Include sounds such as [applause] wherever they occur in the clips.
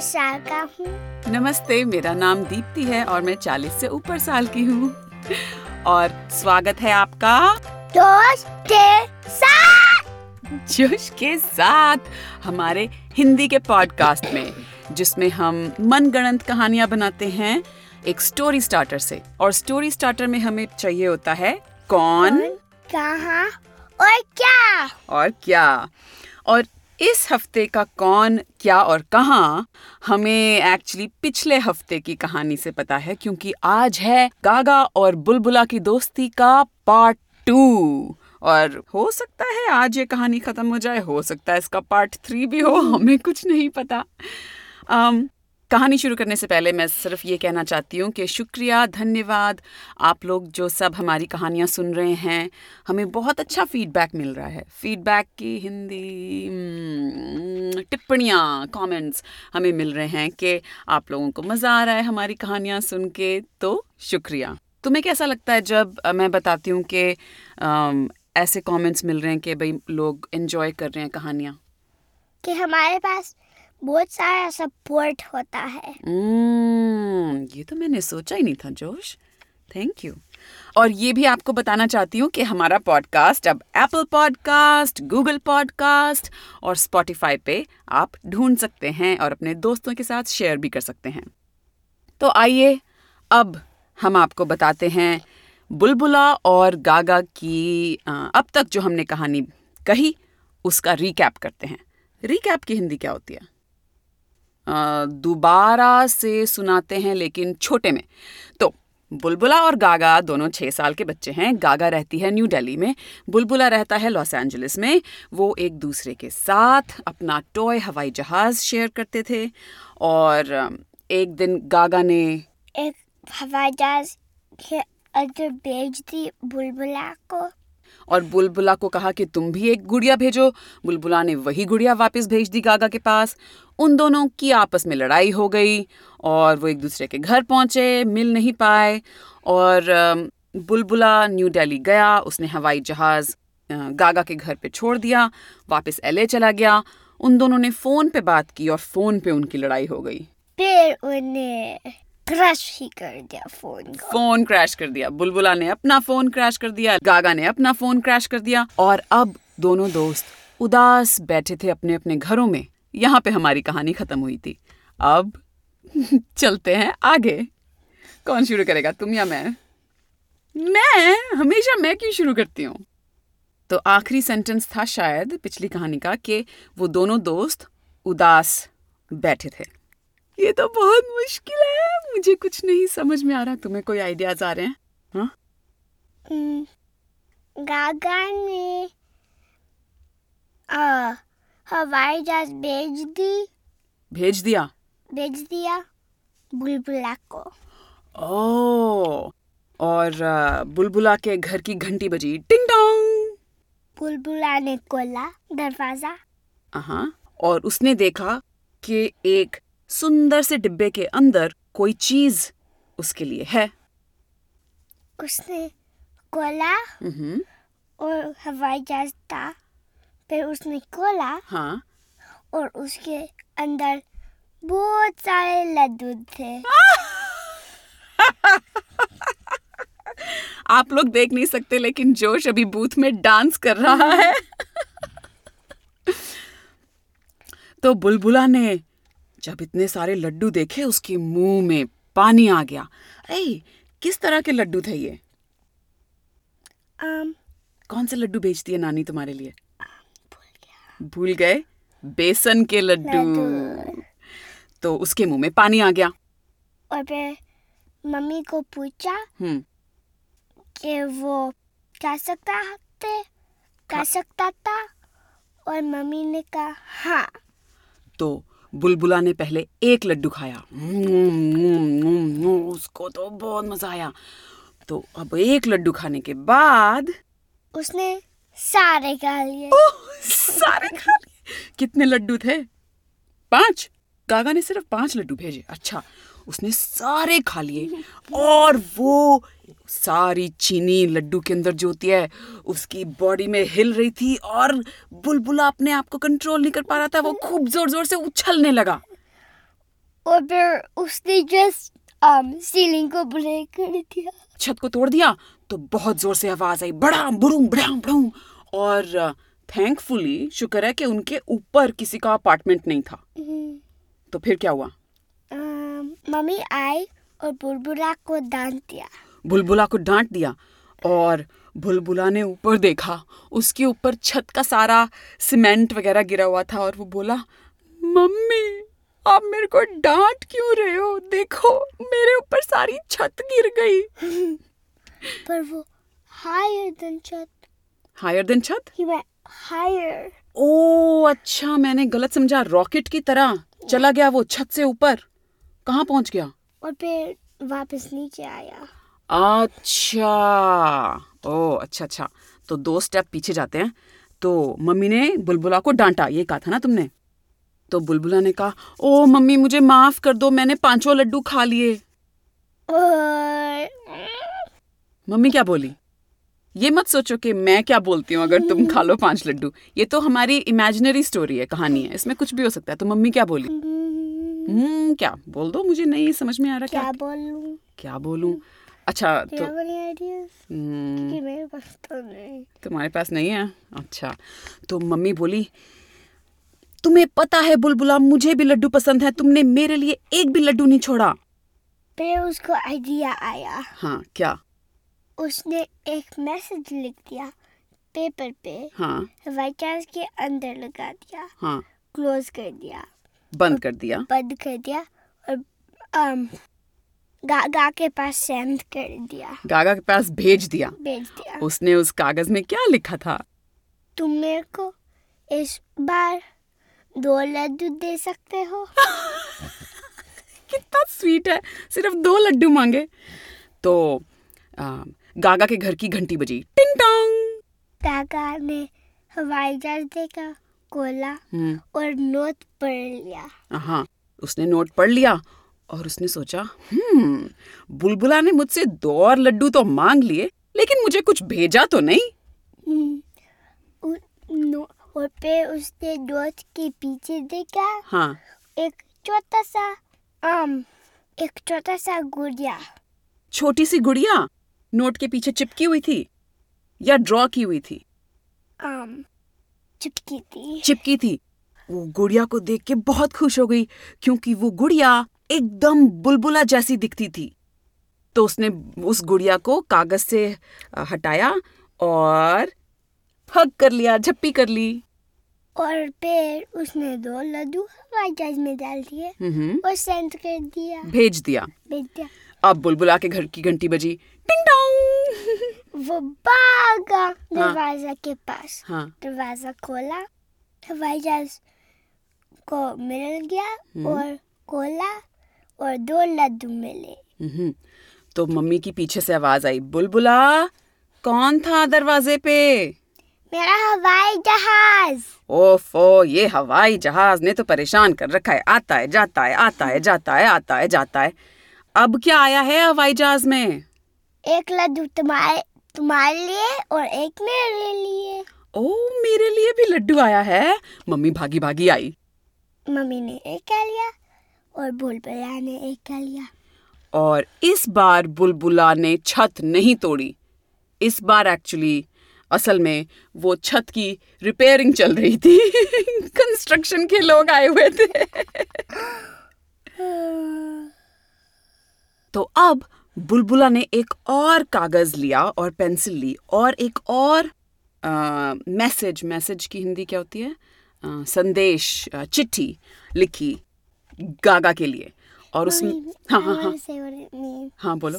साल का हूँ। नमस्ते मेरा नाम दीप्ति है और मैं 40 से ऊपर साल की हूँ। और स्वागत है आपका दोस्त के साथ। जोश के साथ हमारे हिंदी के पॉडकास्ट में जिसमें हम मनगणंत कहानियाँ बनाते हैं एक स्टोरी स्टार्टर से। और स्टोरी स्टार्टर में हमें चाहिए होता है कौन कहाँ और क्या? और क्या? और इस हफ़्ते का कौन क्या और कहाँ हमें एक्चुअली पिछले हफ़्ते की कहानी से पता है क्योंकि आज है गागा और बुलबुला की दोस्ती का पार्ट टू और हो सकता है आज ये कहानी खत्म हो जाए हो सकता है इसका पार्ट थ्री भी हो हमें कुछ नहीं पता। um, कहानी शुरू करने से पहले मैं सिर्फ़ ये कहना चाहती हूँ कि शुक्रिया धन्यवाद। आप लोग जो सब हमारी कहानियाँ सुन रहे हैं हमें बहुत अच्छा फीडबैक मिल रहा है। फीडबैक की हिंदी हम्म, टिप्पणियाँ कमेंट्स हमें मिल रहे हैं कि आप लोगों को मज़ा आ रहा है हमारी कहानियाँ सुन के तो शुक्रिया। तुम्हें कैसा लगता है जब मैं बताती हूँ कि ऐसे कमेंट्स मिल रहे हैं कि भाई लोग एंजॉय कर रहे हैं कहानियाँ? कि हमारे पास बहुत सारा सपोर्ट होता है। हम्म, ये तो मैंने सोचा ही नहीं था जोश। थैंक यू और ये भी आपको बताना चाहती हूँ कि हमारा पॉडकास्ट अब एप्पल पॉडकास्ट गूगल पॉडकास्ट और स्पॉटिफाई पे आप ढूंढ सकते हैं और अपने दोस्तों के साथ शेयर भी कर सकते हैं। तो आइए अब हम आपको बताते हैं बुलबुला और गागा की अब तक जो हमने कहानी कही उसका रिकैप करते हैं। रिकैप की हिंदी क्या होती है? दोबारा से सुनाते हैं, लेकिन छोटे में। तो बुलबुला और गागा दोनों छः साल के बच्चे हैं। गागा रहती है न्यू दिल्ली में। बुलबुला रहता है लॉस एंजलिस में। वो एक दूसरे के साथ अपना टॉय हवाई जहाज़ शेयर करते थे और एक दिन गागा ने एक हवाई जहाज़ के अंदर भेज दी बुलबुला को। और बुलबुला को कहा कि तुम भी एक गुड़िया भेजो। बुलबुला ने वही गुड़िया वापस भेज दी गागा के पास। उन दोनों की आपस में लड़ाई हो गई और वो एक दूसरे के घर पहुँचे, मिल नहीं पाए और बुलबुला न्यू दिल्ली गया। उसने हवाई जहाज़ गागा के घर पे छोड़ दिया, वापस एलए चला गया। उन दोनों ने फ़ोन पे बात की और फ़ोन पे उनकी लड़ाई हो गई। फिर उन्हें क्रश ही कर दिया फ़ोन को। फ़ोन क्रैश कर दिया। बुलबुला ने अपना फ़ोन क्रैश कर दिया, गागा ने अपना फ़ोन क्रैश कर दिया और अब दोनों दोस्त उदास बैठे थे अपने अपने घरों में। यहाँ पे हमारी कहानी खत्म हुई थी। अब [laughs] चलते हैं आगे। कौन शुरू करेगा, तुम या मैं? मैं? हमेशा मैं क्यों शुरू करती हूँ? तो आखिरी सेंटेंस था शायद पिछली कहानी का कि वो दोनों दोस्त उदास बैठे थे। ये तो बहुत मुश्किल है। मुझे कुछ नहीं समझ में आ रहा। तुम्हें कोई आइडियाज़ आ रहे हैं? हाँ? गागा ने आ, हवाई जहाज़ भेज दी। भेज दिया? भेज दिया बुलबुला को। ओ और बुलबुला के घर की घंटी बजी। टिंग टोंग बुलबुला ने खोला दरवाज़ा। हाँ और उसने देखा कि एक सुंदर से डिब्बे के अंदर कोई चीज़ उसके लिए है? उसने खोला हम्म, और हवाई जहाज़ था फिर उसने खोला हाँ। और उसके अंदर बहुत सारे लड्डू थे। [laughs] आप लोग देख नहीं सकते लेकिन जोश अभी बूथ में डांस कर रहा है। [laughs] तो बुलबुला ने जब इतने सारे लड्डू देखे उसके मुँह में पानी आ गया। अरे किस तरह के लड्डू थे ये? आम कौन से लड्डू बेचती है नानी तुम्हारे लिए? भूल गए? बेसन के लड्डू। तो उसके मुँह में पानी आ गया। और फिर मम्मी को पूछा हम्म। कि वो खा सकता थे खा सकता था? और मम्मी ने कहा हाँ। तो बुलबुला ने पहले एक लड्डू खाया। उसको तो बहुत मज़ा आया। तो अब एक लड्डू खाने के बाद उसने सारे खा लिए। सारे खा लिए। कितने लड्डू थे? पाँच। गागा ने सिर्फ़ पाँच लड्डू भेजे। अच्छा उसने सारे खा लिए। और वो सारी चीनी लड्डू के अंदर जो होती है उसकी बॉडी में हिल रही थी और बुलबुला अपने आप को कंट्रोल नहीं कर पा रहा था वो खूब ज़ोर ज़ोर से उछलने लगा। और फिर उसने जस्ट um, सीलिंग को ब्रेक कर दिया। छत को तोड़ दिया तो बहुत ज़ोर से आवाज़ आई बड़ा बुड़ूं बड़ा बुड़ूं और थैंकफुली शुक्र है कि उनके ऊपर किसी का अपार्टमेंट नहीं था। हम्म, तो फिर क्या हुआ? Um, मम्मी आई और बुलबुला को डांट दिया। बुलबुला को डांट दिया और बुलबुला ने ऊपर देखा। उसके ऊपर छत का सारा सीमेंट वगैरह गिरा हुआ था और वो बोला मम्मी आप मेरे को डांट क्यों रहे हो? देखो मेरे ऊपर सारी छत गिर गई। [laughs] पर वो higher than छत। हायर देन छत? higher ओ अच्छा मैंने गलत समझा। रॉकेट की तरह चला गया वो छत से ऊपर। कहाँ पहुँच गया? और फिर वापस नीचे आया। अच्छा। ओ अच्छा अच्छा। तो दो स्टेप पीछे जाते हैं। तो मम्मी ने बुलबुला को डांटा ये कहा था ना तुमने? तो बुलबुला ने कहा ओ मम्मी मुझे माफ़ कर दो मैंने पाँचों लड्डू खा लिए। मम्मी क्या बोली? ये मत सोचो कि मैं क्या बोलती हूँ अगर तुम खा लो पाँच लड्डू। ये तो हमारी इमेजिनरी स्टोरी है कहानी है। इसमें कुछ भी हो सकता है। तो मम्मी क्या बोली? हम्म, हम्म क्या? बोल दो मुझे नहीं समझ में आ रहा क्या क्या? बोलूँ? क्या बोलूँ? अच्छा तो कि मेरे पास तो नहीं। तुम्हारे पास नहीं है? अच्छा तो मम्मी बोली तुम्हें पता है बुलबुला मुझे भी लड्डू पसंद है तुमने मेरे लिए एक भी लड्डू नहीं छोड़ा। फिर उसको आइडिया आया। हाँ क्या? उसने एक मैसेज लिख दिया पेपर पे। हाँ। जहाज़ के अंदर लगा दिया। हाँ। क्लोज कर दिया। बंद कर दिया। बंद कर दिया। और um, गागा के पास सेंड कर दिया। गागा के पास भेज दिया? भेज दिया। उसने उस कागज़ में क्या लिखा था? तुम मेरे को इस बार दो लड्डू दे सकते हो? [laughs] कितना स्वीट है। सिर्फ़ दो लड्डू मांगे। तो आ, गागा के घर की घंटी बजी। टिंग टोंग। गागा ने हवाई जहाज़ देखा खोला हम्म। और नोट पढ़ लिया। हाँ उसने नोट पढ़ लिया और उसने सोचा हम्म बुलबुला ने मुझसे दो और लड्डू तो मांग लिए लेकिन मुझे कुछ भेजा तो नहीं। हम्म, और फिर उसने नोट के पीछे देखा। हाँ। एक छोटा सा आम एक छोटा सा गुड़िया। छोटी सी गुड़िया नोट के पीछे चिपकी हुई थी या ड्रॉ की हुई थी? आम चिपकी थी। चिपकी थी। वो गुड़िया को देख के बहुत खुश हो गई क्योंकि वो गुड़िया एकदम बुलबुला जैसी दिखती थी। तो उसने उस गुड़िया को कागज़ से हटाया और हग कर लिया झप्पी कर ली। और फिर उसने दो लड्डू हवाई जहाज़ में डाल दिए हम्म और सेंड कर दिया। भेज दिया। भेज दिया। अब बुलबुला के घर की घंटी बजी। टिंग टोंग। वो भागा दरवाज़ा हाँ। के पास। हाँ। दरवाज़ा खोला हवाई जहाज़ को मिल गया हम्म। और खोला और दो लड्डू मिले। हम्म तो मम्मी की पीछे से आवाज़ आई बुलबुला कौन था दरवाजे पे? मेरा हवाई जहाज़। ओफो ये हवाई जहाज़ ने तो परेशान कर रखा है। आता है जाता है आता है जाता है आता है जाता है। अब क्या आया है हवाई जहाज़ में? एक लड्डू तुम्हारे तुम्हारे लिए और एक मेरे लिए। ओ मेरे लिए भी लड्डू आया है। मम्मी भागी भागी आई। मम्मी ने एक क्या लिया और बुलबुला ने एक खा लिया। और इस बार बुलबुला ने छत नहीं तोड़ी। इस बार एक्चुअली असल में वो छत की रिपेयरिंग चल रही थी। [laughs] कंस्ट्रक्शन के लोग आए हुए थे। [laughs] तो अब बुलबुला ने एक और कागज़ लिया और पेंसिल ली और एक और मैसेज मैसेज की हिंदी क्या होती है? अ, संदेश चिट्ठी लिखी। गागा के लिए। और उसमें हाँ हाँ हाँ. हाँ बोलो।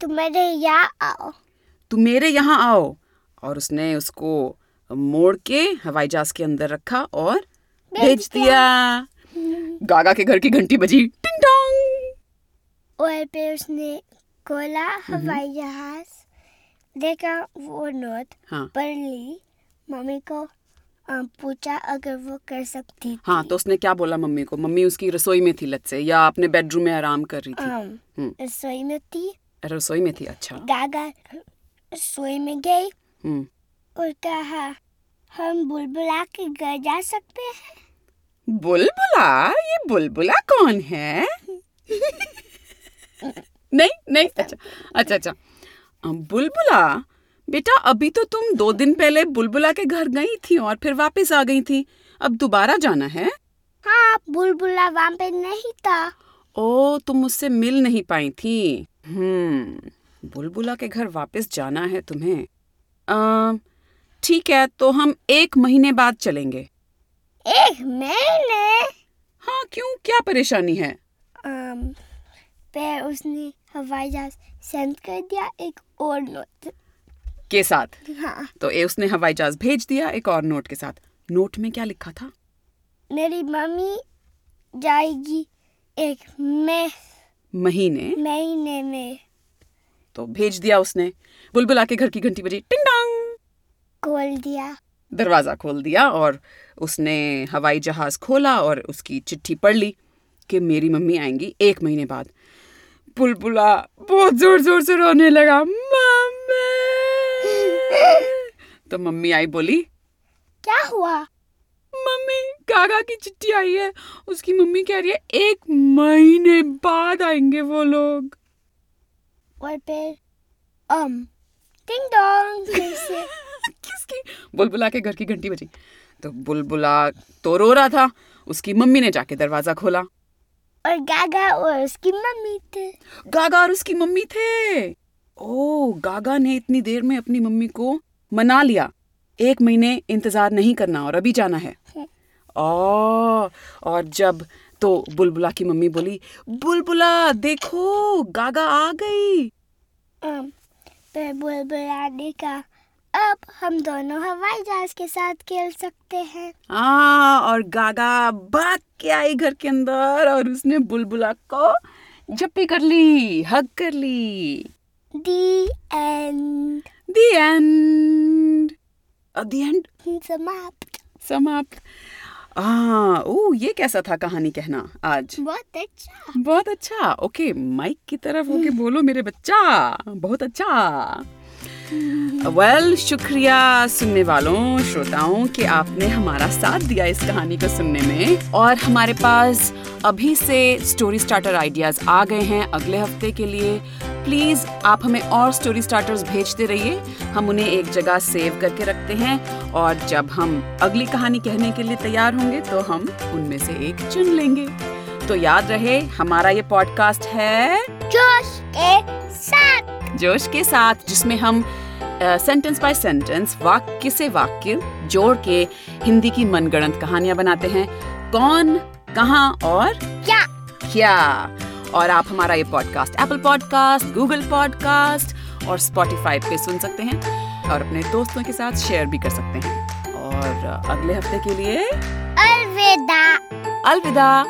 तुम मेरे यहाँ आओ। तू मेरे यहाँ आओ। और उसने उसको मोड़ के हवाई जहाज़ के अंदर रखा और भेज दिया। गागा के घर की घंटी बजी। टिंग टोंग। और फिर उसने खोला हवाई जहाज़। देखा वो नोट हाँ। पढ़ ली। मम्मी को पूछा अगर वो कर सकती थी। हाँ तो उसने क्या बोला मम्मी को? मम्मी उसकी रसोई में थी लत से या अपने बेडरूम में आराम कर रही थी? हम्म, रसोई में थी। रसोई में थी अच्छा। गागा रसोई में गई हम्म। और कहा हम बुलबुला के घर जा सकते हैं? बुलबुला? ये बुलबुला कौन है? [laughs] नहीं नहीं अच्छा अच्छा अच्छा। बुलबुला? बेटा अभी तो तुम दो दिन पहले बुलबुला के घर गई थी और फिर वापस आ गई थी। अब दोबारा जाना है? हाँ बुलबुला वहाँ पे नहीं था। ओ तुम मुझसे मिल नहीं पाई थी। हम्म बुलबुला के घर वापस जाना है तुम्हें। ठीक है तो हम एक महीने बाद चलेंगे। एक महीने? हाँ क्यों? क्या परेशानी है? पे उसने हवाई जहाज़ सेंड कर दिया एक और नोट। के साथ। हाँ। तो ए उसने हवाई जहाज़ भेज दिया एक और नोट के साथ। नोट में क्या लिखा था? मेरी मम्मी जाएगी एक में महीने। महीने में। तो भेज दिया उसने। बुलबुला के घर की घंटी बजी। टिंग डोंग खोल दिया। दरवाज़ा खोल दिया और उसने हवाई जहाज़ खोला और उसकी चिट्ठी पढ़ ली कि मेरी मम्मी आएँगी एक महीने बाद। बुलबुला बहुत ज़ोर ज़ोर से रोने लगा। तो मम्मी आई बोली क्या हुआ? मम्मी गागा की चिट्ठी आई है। उसकी मम्मी कह रही है एक महीने बाद आएँगे वो लोग। और फिर um टिंग डोंग [laughs] किसकी? बुलबुला के घर की घंटी बजी। तो बुलबुला तो रो रहा था। उसकी मम्मी ने जाके दरवाज़ा खोला। और गागा और उसकी मम्मी थे। गागा और उसकी मम्मी थे। ओ गागा ने इतनी देर में अपनी मम्मी को मना लिया। एक महीने इंतज़ार नहीं करना और अभी जाना है। ओ और जब तो बुलबुला की मम्मी बोली बुलबुला देखो गागा आ गई। बुलबुला ने कहा अब हम दोनों हवाई जहाज़ के साथ खेल सकते हैं। हाँ और गागा भाग के आई घर के अंदर और उसने बुलबुला को जप्पी कर ली हग कर ली। The end the end the end समाप्त समाप्त हाँ ओ ये कैसा था कहानी कहना आज? बहुत अच्छा। बहुत अच्छा। ओके माइक की तरफ़ होके [laughs] बोलो मेरे बच्चा। बहुत अच्छा। वेल शुक्रिया सुनने वालों श्रोताओं कि आपने हमारा साथ दिया इस कहानी को सुनने में। और हमारे पास अभी से स्टोरी स्टार्टर आइडियाज़ आ गए हैं अगले हफ़्ते के लिए। प्लीज़ आप हमें और स्टोरी स्टार्टर्स भेजते रहिए। हम उन्हें एक जगह सेव करके रखते हैं और जब हम अगली कहानी कहने के लिए तैयार होंगे तो हम उनमें से एक चुन लेंगे। तो याद रहे हमारा ये पॉडकास्ट है जोश के साथ। जोश के साथ जिसमें हम सेंटेंस बाय सेंटेंस वाक्य से वाक्य जोड़ के हिंदी की मनगढ़ंत कहानियाँ बनाते हैं। कौन कहाँ और क्या? क्या? और आप हमारा ये podcast Apple podcast Google podcast और स्पॉटिफाई पे सुन सकते हैं और अपने दोस्तों के साथ शेयर भी कर सकते हैं। और अगले हफ़्ते के लिए अलविदा। अलविदा।